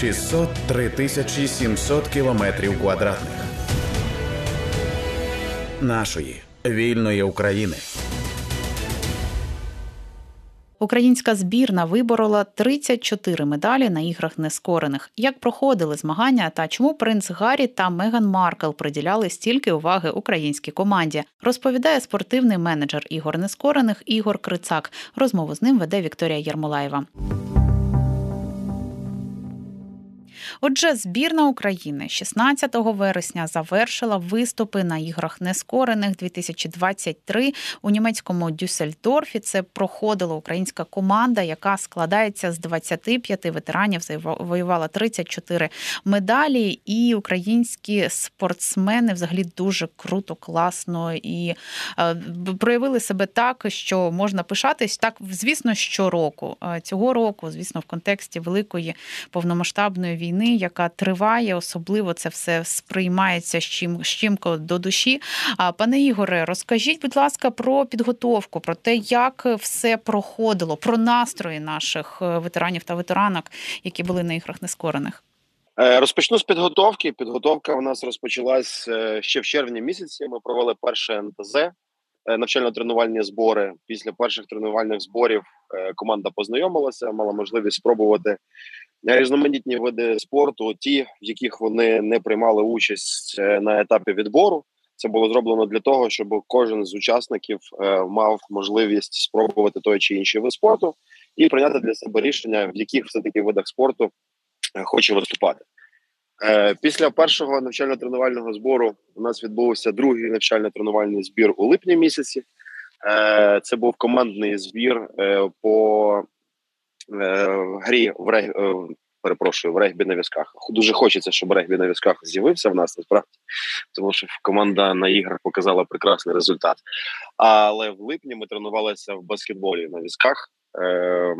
603 тисячі 700 кілометрів квадратних нашої вільної України. Українська збірна виборола 34 медалі на іграх нескорених. Як проходили змагання та чому принц Гаррі та Меган Маркл приділяли стільки уваги українській команді, розповідає спортивний менеджер ігор нескорених Ігор Крицак. Розмову з ним веде Вікторія Єрмолаєва. Отже, збірна України 16 вересня завершила виступи на іграх нескорених 2023 у німецькому Дюссельдорфі. Це проходила українська команда, яка складається з 25 ветеранів. завоювала 34 медалі, і українські спортсмени взагалі дуже круто, класно і е, проявили себе так, що можна пишатись так, звісно, щороку е, цього року, звісно, в контексті великої повномасштабної війни яка триває, особливо це все сприймається з чим до душі. А пане Ігоре, розкажіть, будь ласка, про підготовку, про те, як все проходило, про настрої наших е, ветеранів та ветеранок, які були на іграх нескорених. Е, розпочну з підготовки. Підготовка у нас розпочалась е, ще в червні місяці. Ми провели перше НТЗ навчально-тренувальні збори. Після перших тренувальних зборів команда познайомилася, мала можливість спробувати різноманітні види спорту, ті, в яких вони не приймали участь е, на етапі відбору. Це було зроблено для того, щоб кожен з учасників е, мав можливість спробувати той чи інший вид спорту і прийняти для себе рішення, в яких все таки видах спорту е, хоче виступати. Після першого навчально-тренувального збору у нас відбувся другий навчально-тренувальний збір у липні місяці. Це був командний збір по Е, грі в рег... Е, перепрошую в регбі на візках. Дуже хочеться, щоб регбі на візках з'явився в нас насправді, тому що команда на іграх показала прекрасний результат. Але в липні ми тренувалися в баскетболі на візках. Е,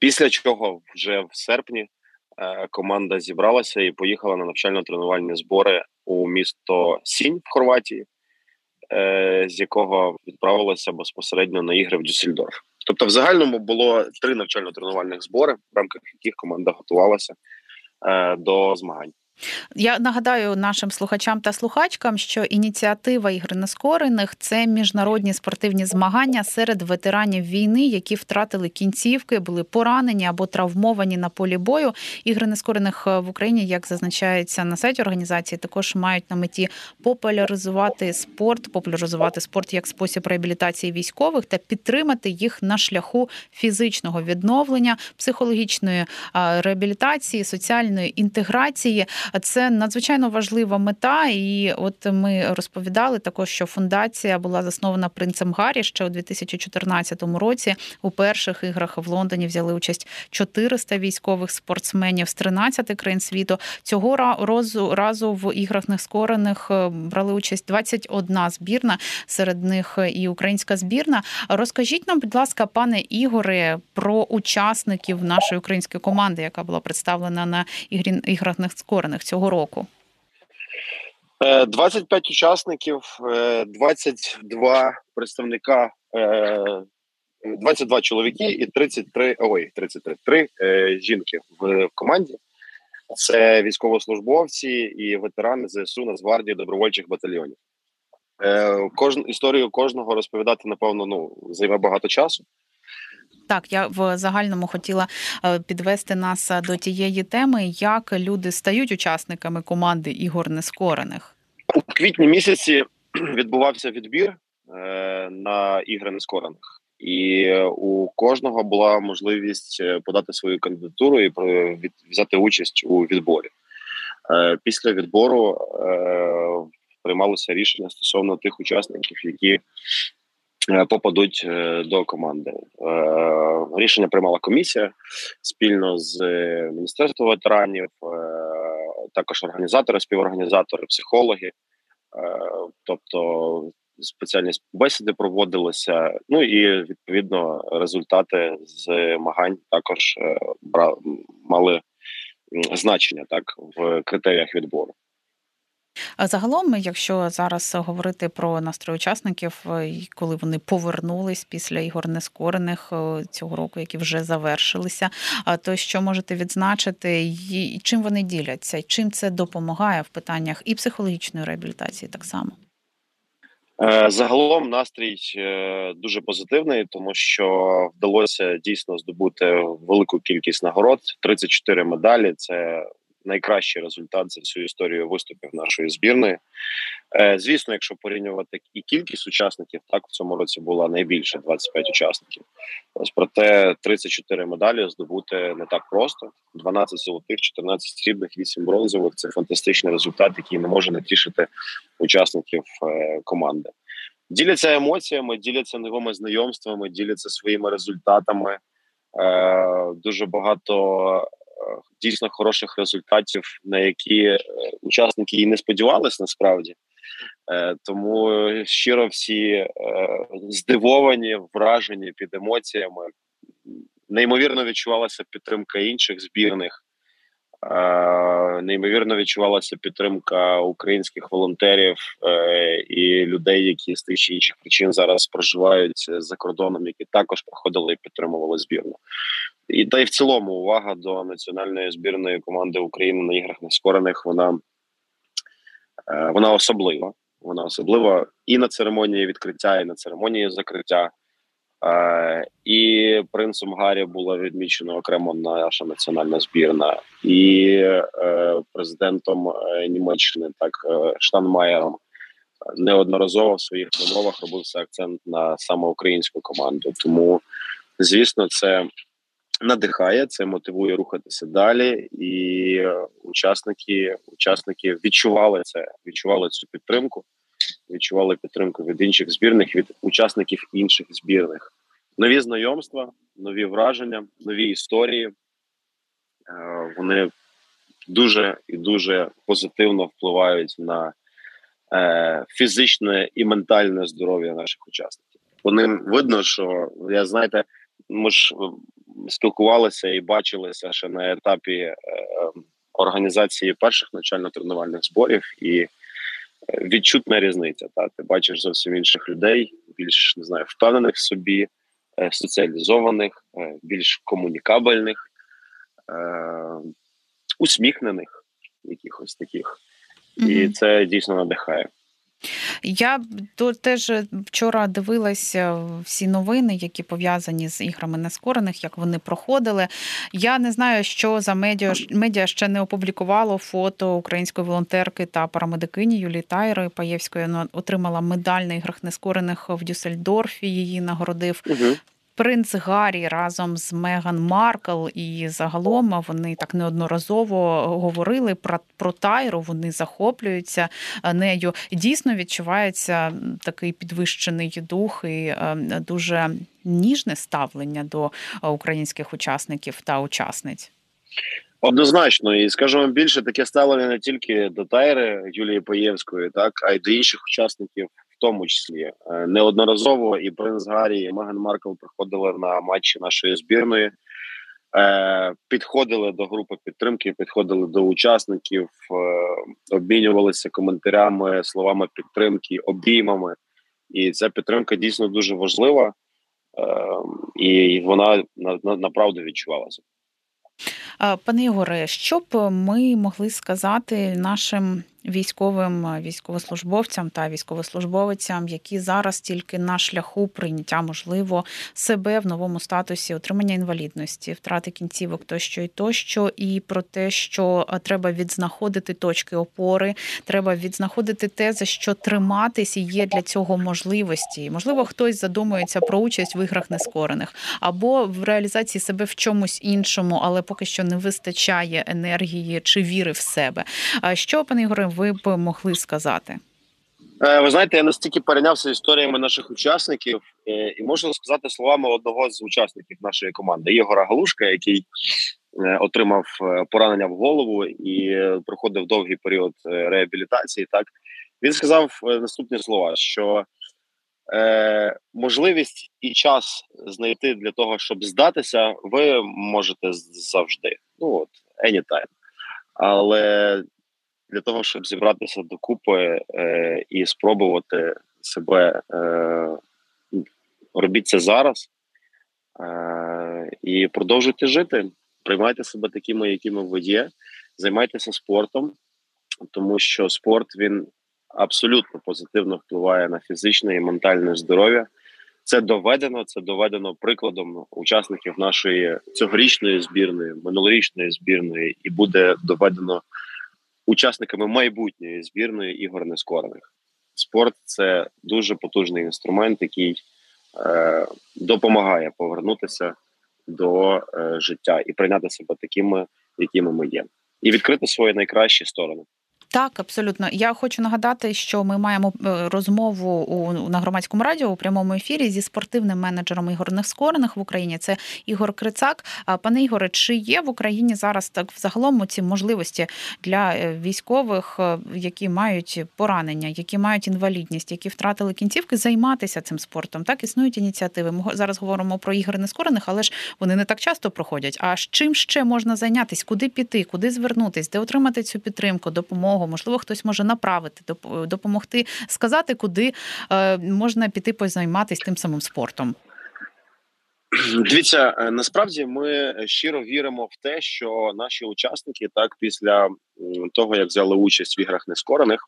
після чого вже в серпні команда зібралася і поїхала на навчально-тренувальні збори у місто Сінь в Хорватії, з якого відправилася безпосередньо на ігри в Дюссельдорф. Тобто, в загальному було три навчально-тренувальних збори, в рамках яких команда готувалася е, до змагань. Я нагадаю нашим слухачам та слухачкам, що ініціатива ігри нескорених це міжнародні спортивні змагання серед ветеранів війни, які втратили кінцівки, були поранені або травмовані на полі бою. Ігри нескорених е, в Україні, як зазначається на сайті організації, також мають на меті популяризувати спорт, популяризувати спорт як спосіб реабілітації військових та підтримати їх на шляху фізичного відновлення, психологічної реабілітації, соціальної інтеграції. Це надзвичайно важлива мета. І от ми розповідали також, що фундація була заснована принцем Гаррі ще у 2014 році. У перших іграх в Лондоні взяли участь 400 військових спортсменів з 13 країн світу. Цього разу разу в іграх нескорених е, брали участь 21 збірна, серед них і українська збірна. Розкажіть нам, будь ласка, пане Ігоре, про учасників нашої української команди, яка була представлена на іграх нескорених учасниках цього року? 25 е, учасників, 22 е, представника, 22 е, чоловіки і 33, ой, 33, 3 жінки в команді. Це військовослужбовці і ветерани ЗСУ Нацгвардії добровольчих батальйонів. Кожну історію кожного розповідати, напевно, ну займе багато часу. Так, я в загальному хотіла е, підвести нас е, до тієї теми, як люди стають учасниками команди ігор нескорених у квітні місяці. Відбувався відбір е, на ігри нескорених, і у кожного була можливість подати свою кандидатуру і взяти участь у відборі. Після відбору приймалося рішення стосовно тих учасників, які попадуть е, до команди. Е, рішення приймала комісія спільно з міністерством ветеранів, також організатори, співорганізатори, психологи, тобто спеціальні бесіди проводилися. Ну і відповідно результати змагань також мали значення так в критеріях відбору. Загалом, якщо зараз говорити про настрої учасників, е, коли вони повернулись після ігор нескорених е, цього року, які вже завершилися, то що можете відзначити, і чим вони діляться, чим це допомагає в питаннях і психологічної реабілітації, так само. Е, загалом настрій дуже позитивний, тому що вдалося дійсно здобути велику кількість нагород. 34 медалі. Це найкращий результат за всю історію виступів нашої збірної. Е, звісно, якщо порівнювати і кількість учасників, так в цьому році була найбільше 25 учасників. Ось проте 34 медалі здобути не так просто: 12 золотих, 14 срібних, 8 бронзових. Це фантастичний результат, який не може не тішити учасників е, команди. Діляться емоціями, діляться новими знайомствами, діляться своїми результатами. Е, дуже багато дійсно хороших результатів, на які е, учасники і не сподівалися насправді. Е, тому щиро всі е, здивовані, вражені під емоціями. Неймовірно відчувалася підтримка інших збірних. Неймовірно відчувалася підтримка українських волонтерів і людей, які з тих чи інших причин зараз проживають за кордоном, які також проходили і підтримували збірну. І та й в цілому увага до національної збірної команди України на іграх нескорених вона е, вона особлива. Вона особлива і на церемонії відкриття, і на церемонії закриття. Е, і принцем Гаррі була відмічена окремо наша національна збірна, і е, президентом Німеччини, так Штанмаєром, неодноразово в своїх вимовах робився акцент на саме українську команду. Тому, звісно, це надихає, це мотивує рухатися далі, і учасники учасники відчували це, відчували цю підтримку, відчували підтримку від інших збірних, від учасників інших збірних. Нові знайомства, нові враження, нові історії. Е, вони дуже і дуже позитивно впливають на е, фізичне і ментальне здоров'я наших учасників. По ним видно, що я знаєте, ми ж спілкувалися і бачилися ще на етапі е, організації перших навчально-тренувальних зборів, і е, відчутна різниця. Та ти бачиш зовсім інших людей, більш не знаю, впевнених в собі, е, соціалізованих, більш комунікабельних, усміхнених, якихось таких, і це дійсно надихає. Я теж вчора дивилася всі новини, які пов'язані з іграми нескорених, як вони проходили. Я не знаю, що за медіа медіа ще не опублікувало фото української волонтерки та парамедикині Юлії Тайри Паєвської. Вона отримала медаль на іграх нескорених в Дюссельдорфі. Її нагородив. Угу принц Гаррі разом з Меган Маркл і загалом вони так неодноразово говорили про про Тайру. Вони захоплюються е, нею. Дійсно відчувається такий підвищений дух і е, дуже ніжне ставлення до е, українських учасників та учасниць. Однозначно, і скажу більше таке ставлення не тільки до Тайри Юлії Паєвської, так а й до інших учасників в тому числі е, неодноразово і принц Гаррі, і Меган Маркл приходили на матчі нашої збірної, е, підходили до групи підтримки, підходили до учасників, е, обмінювалися коментарями, словами підтримки, обіймами. І ця підтримка дійсно дуже важлива, і вона направду відчувалася. Пане Ігоре, що б ми могли сказати нашим військовим військовослужбовцям та військовослужбовицям, які зараз тільки на шляху прийняття можливо себе в новому статусі отримання інвалідності, втрати кінцівок тощо і тощо, і про те, що треба відзнаходити точки опори, треба відзнаходити те, за що триматись, і є для цього можливості. Можливо, хтось задумується про участь в іграх нескорених або в реалізації себе в чомусь іншому, але поки що не вистачає енергії чи віри в себе. Що пане Ігоре, ви б могли сказати? Е, ви знаєте, я настільки перейнявся історіями наших учасників, е, і можна сказати словами одного з учасників нашої команди Єгора Галушка, який е, отримав поранення в голову і проходив довгий період реабілітації. Так він сказав наступні слова: що можливість і час знайти для того, щоб здатися, ви можете завжди. Ну от anytime. Але для того, щоб зібратися докупи е, і спробувати себе. Е, робіть це зараз е, і продовжуйте жити. Приймайте себе такими, якими ви є, займайтеся спортом, тому що спорт він абсолютно позитивно впливає на фізичне і ментальне здоров'я. Це доведено. Це доведено прикладом учасників нашої цьогорічної збірної, минулорічної збірної, і буде доведено учасниками майбутньої збірної ігор нескорених. Спорт це дуже потужний інструмент, який е, допомагає повернутися до е, життя і прийняти себе такими, якими ми є, і відкрити свої найкращі сторони. Так, абсолютно. Я хочу нагадати, що ми маємо е, розмову у на громадському радіо у прямому ефірі зі спортивним менеджером ігор нескорених в Україні. Це Ігор Крицак. Пане Ігоре, чи є в Україні зараз так взагалом ці можливості для е, військових, е, які мають поранення, які мають інвалідність, які втратили кінцівки, займатися цим спортом? Так існують ініціативи. Ми зараз говоримо про ігри нескорених, але ж вони не так часто проходять. А чим ще можна зайнятися? Куди піти, куди звернутись, де отримати цю підтримку, допомогу? Можливо, хтось може направити, допомогти сказати, куди е, можна піти позайматися тим самим спортом. Дивіться, е, насправді ми щиро віримо в те, що наші учасники так після того як взяли участь в іграх нескорених,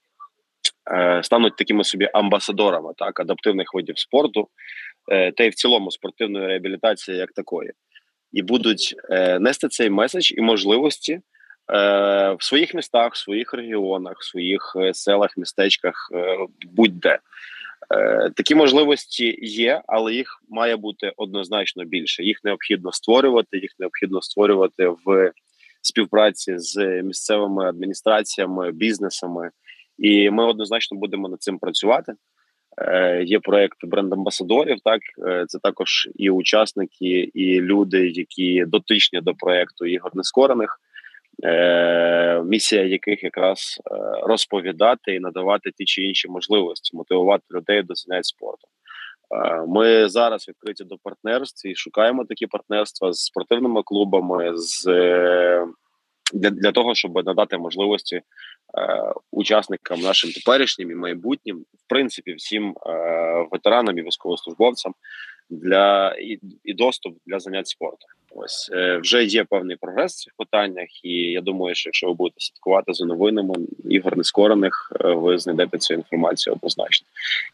е, стануть такими собі амбасадорами так адаптивних видів спорту, та й в цілому спортивної реабілітації як такої, і будуть нести цей меседж і можливості Е, в своїх містах, в своїх регіонах, в своїх е, селах, містечках, е, будь-де. Такі можливості є, але їх має бути однозначно більше. Їх необхідно створювати, їх необхідно створювати в співпраці з місцевими адміністраціями, бізнесами, і ми однозначно будемо над цим працювати. Є проект бренд-амбасадорів. Так це також і учасники, і люди, які дотичні до проекту ігор нескорених. Е, місія яких якраз е, розповідати і надавати ті чи інші можливості, мотивувати людей до занять спортом. Е, ми зараз відкриті до партнерств і шукаємо такі партнерства з спортивними клубами, з для для того, щоб надати можливості е, учасникам нашим теперішнім і майбутнім, в принципі, всім е, ветеранам і військовослужбовцям для і, і доступ для занять спортом. Ось е, вже є певний прогрес в цих питаннях, і я думаю, що якщо ви будете слідкувати за новинами ігор нескорених, е, ви знайдете цю інформацію однозначно.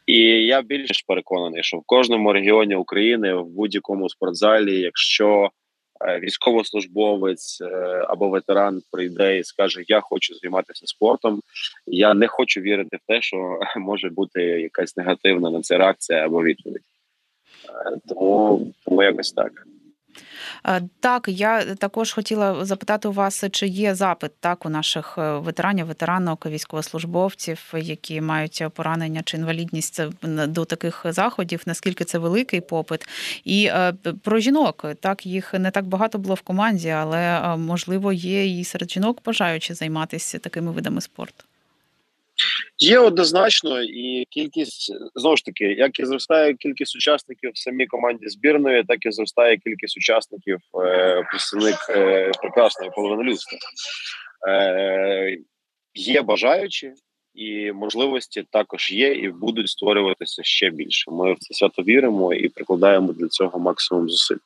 І я більш переконаний, що в кожному регіоні України в будь-якому спортзалі, якщо е, Військовослужбовець або ветеран прийде і скаже: Я хочу займатися спортом. Я не хочу вірити в те, що може бути якась негативна на це реакція або відповідь. Тому, тому якось так. Е, так, я також хотіла запитати у вас, чи є запит так у наших е, ветеранів, ветеранок, військовослужбовців, які мають поранення чи інвалідність до таких заходів, наскільки це великий попит, і е, про жінок так їх не так багато було в команді, але можливо є і серед жінок бажаючи займатися такими видами спорту. Є однозначно, і кількість знову ж таки, як і зростає кількість учасників в самій команді збірної, так і зростає кількість учасників е, представник е, прекрасної половини людства. Е, Є бажаючі, і можливості також є, і будуть створюватися ще більше. Ми в це свято віримо і прикладаємо для цього максимум зусиль.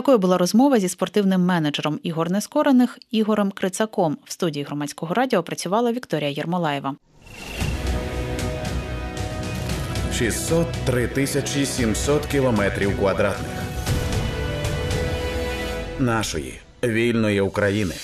Такою була розмова зі спортивним менеджером ігор нескорених Ігорем Крицаком. В студії громадського радіо працювала Вікторія Єрмолаєва. 603 тисячі 700 кілометрів квадратних нашої вільної України.